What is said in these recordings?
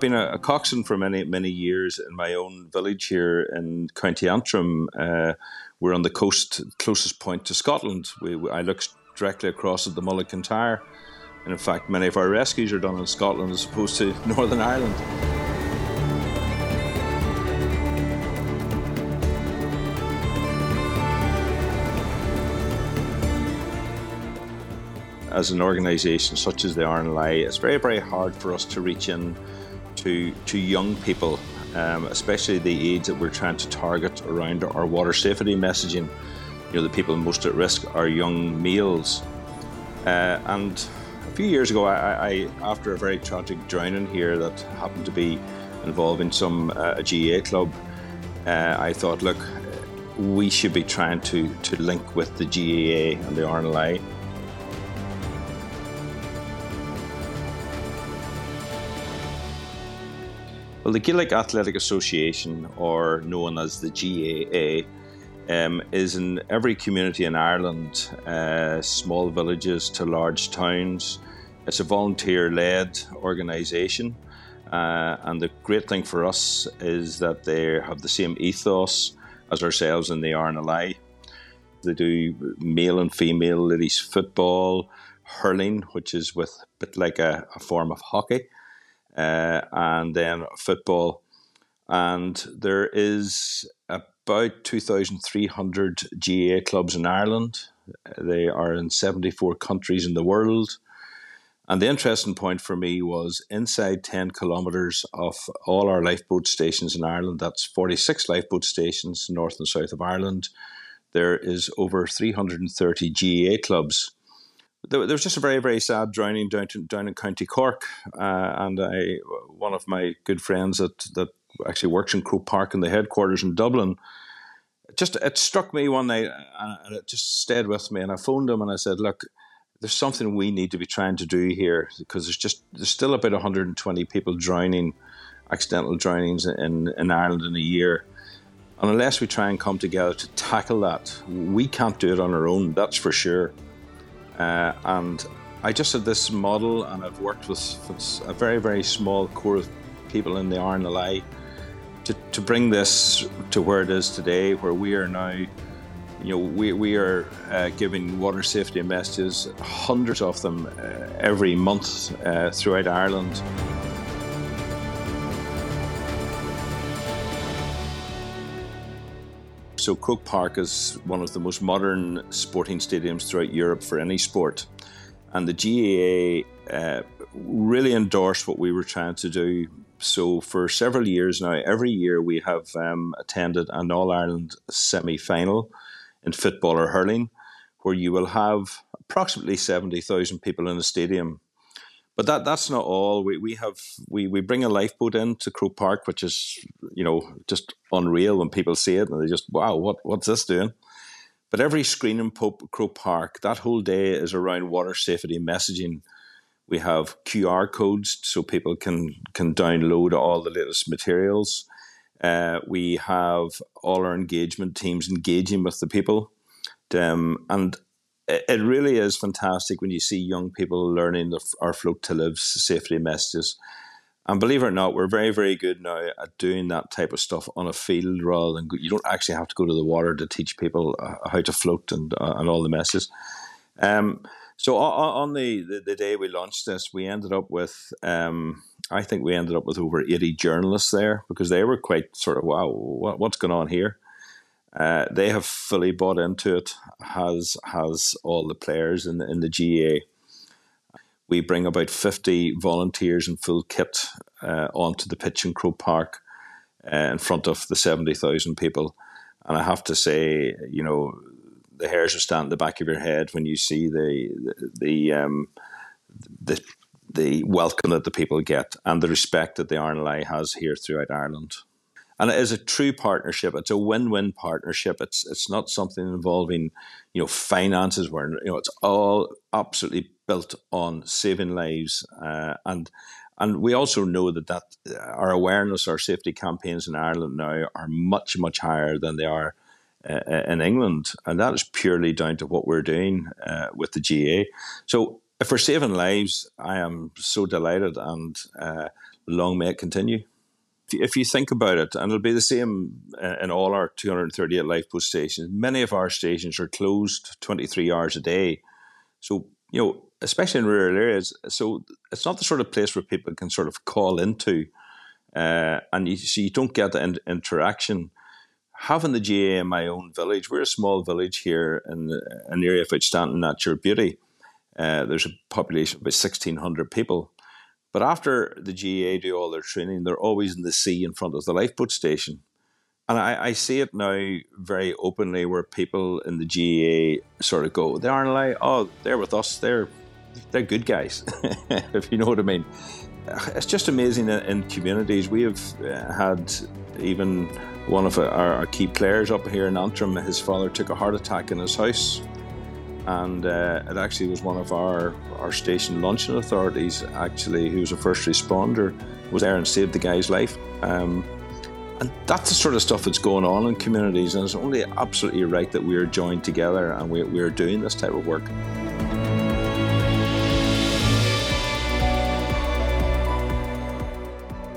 I've been a, a, coxswain for many many years in my own village here in County Antrim. Uh, we're on the coast, closest point to Scotland. We, we, I look directly across at the Mull of Kintyre, and in fact, many of our rescues are done in Scotland as opposed to Northern Ireland. as an organisation such as the RNLI, it's very, very hard for us to reach in to, to young people, um, especially the age that we're trying to target around our water safety messaging. You know, the people most at risk are young males. Uh, and a few years ago, I, I, after a very tragic drowning here that happened to be involving some uh, a GAA club, uh, I thought, look, we should be trying to, to link with the GAA and the RNLI Well, the Gaelic Athletic Association, or known as the GAA, um, is in every community in Ireland, uh, small villages to large towns. It's a volunteer led organisation. Uh, and the great thing for us is that they have the same ethos as ourselves in the RNLI. They do male and female ladies football, hurling, which is with a bit like a, a form of hockey, uh, and then football. And there is about 2,300 GAA clubs in Ireland. They are in 74 countries in the world. And the interesting point for me was inside 10 kilometres of all our lifeboat stations in Ireland, that's 46 lifeboat stations north and south of Ireland, there is over 330 GAA clubs there, was just a very very sad drowning down to, down in County Cork, uh, and I one of my good friends that that actually works in Croke Park in the headquarters in Dublin. Just it struck me one night, and it just stayed with me. And I phoned him and I said, "Look, there's something we need to be trying to do here because there's just there's still about 120 people drowning, accidental drownings in in Ireland in a year." And unless we try and come together to tackle that, we can't do it on our own. That's for sure. Uh, and I just had this model, and I've worked with, a very, very small core of people in the RNLI to, to bring this to where it is today, where we are now. You know, we, we are uh, giving water safety messages, hundreds of them uh, every month uh, throughout Ireland. So Croke Park is one of the most modern sporting stadiums throughout Europe for any sport. And the GAA uh, really endorsed what we were trying to do. So for several years now, every year we have um, attended an All Ireland semi final in football or hurling, where you will have approximately 70,000 people in the stadium but that that's not all. We we have we, we bring a lifeboat in to Croke Park, which is you know just unreal when people see it and they just wow what what's this doing? But every screen in Pope, Croke Park that whole day is around water safety messaging. We have QR codes so people can can download all the latest materials. Uh, we have all our engagement teams engaging with the people, um, and it really is fantastic when you see young people learning the, our float to live safety messages. And believe it or not, we're very, very good now at doing that type of stuff on a field rather than you don't actually have to go to the water to teach people uh, how to float and uh, and all the messages. Um, so on, the, the, the, day we launched this, we ended up with um, I think we ended up with over eighty journalists there because they were quite sort of wow, what, what's going on here? Uh, they have fully bought into it. Has has all the players in the, in the GAA. We bring about fifty volunteers in full kit uh, onto the pitch in Croke Park uh, in front of the seventy thousand people, and I have to say, you know, the hairs will stand at the back of your head when you see the the, the um, the the welcome that the people get and the respect that the RNLI has here throughout Ireland and it is a true partnership. It's a win-win partnership. It's it's not something involving, you know, finances where you know it's all absolutely built on saving lives, uh, and and we also know that that uh, our awareness, our safety campaigns in Ireland now are much much higher than they are. Uh, uh in England, and that is purely down to what we're doing uh, with the GAA. So, if we're saving lives, I am so delighted. And uh, long may it continue. If you think about it, and it'll be the same uh, in all our 238 lifeboat stations, many of our stations are closed 23 hours a day. So, you know, especially in rural areas, so it's not the sort of place where people can sort of call into, uh, and you, so you don't get the in- interaction having the GAA in my own village, we're a small village here in an area of outstanding natural beauty. Uh, there's a population of about 1,600 people. But after the GAA do all their training, they're always in the sea in front of the lifeboat station. And I, I see it now very openly where people in the GAA sort of go, they aren't like, oh, they're with us, they're, they're good guys, if you know what I mean. It's just amazing in communities. We have uh, had even one of our, our, key players up here in Antrim, his father took a heart attack in his house. And uh, it actually was one of our, our station launching authorities, actually, who was a first responder, was there and saved the guy's life. Um, and that's the sort of stuff that's going on in communities, and it's only absolutely right that we are joined together and we, we are doing this type of work.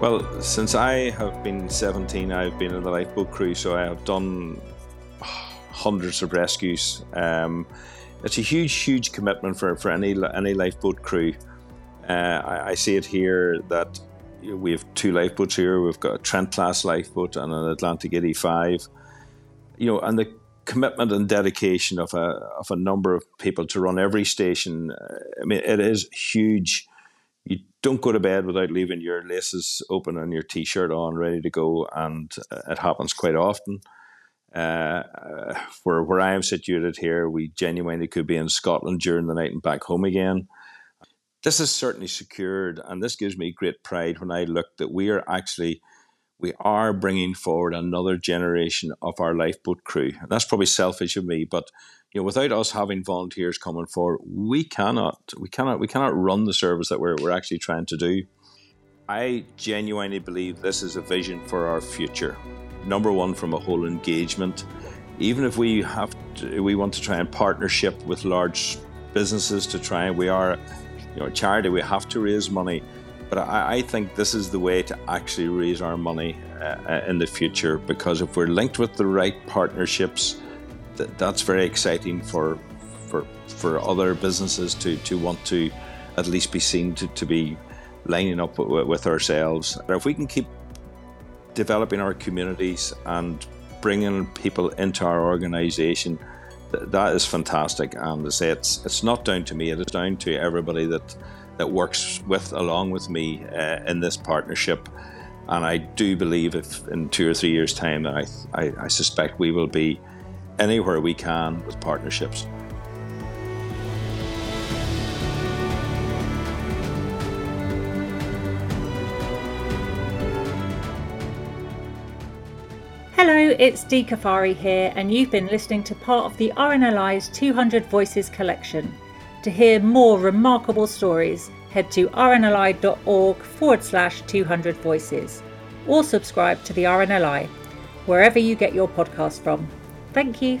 Well, since I have been 17, I've been in the lifeboat crew, so I have done hundreds of rescues. Um, it's a huge, huge commitment for, for any any lifeboat crew. Uh, I, I, see it here that we have two lifeboats here. We've got a Trent class lifeboat and an Atlantic 85. You know, and the commitment and dedication of a of a number of people to run every station. Uh, I mean, it is huge you don't go to bed without leaving your laces open and your t-shirt on ready to go and uh, it happens quite often uh, where where I am situated here we genuinely could be in Scotland during the night and back home again this is certainly secured and this gives me great pride when I look that we are actually we are bringing forward another generation of our lifeboat crew. And that's probably selfish of me, but you know, without us having volunteers coming forward, we cannot, we cannot, we cannot run the service that we're, we're actually trying to do. I genuinely believe this is a vision for our future. Number one, from a whole engagement, even if we have, to, we want to try and partnership with large businesses to try, and we are, you know, a charity, we have to raise money. But I, I think this is the way to actually raise our money uh, in the future because if we're linked with the right partnerships that, that's very exciting for for for other businesses to to want to at least be seen to, to be lining up with, ourselves. If we can keep developing our communities and bringing people into our organisation, that is fantastic. And to say it's it's not down to me; it is down to everybody that that works with along with me uh, in this partnership. And I do believe if in two or three years' time, I, I, I suspect we will be anywhere we can with partnerships. It's Dee Kafari here, and you've been listening to part of the RNLI's 200 Voices collection. To hear more remarkable stories, head to rnli.org forward slash 200 voices or subscribe to the RNLI, wherever you get your podcast from. Thank you.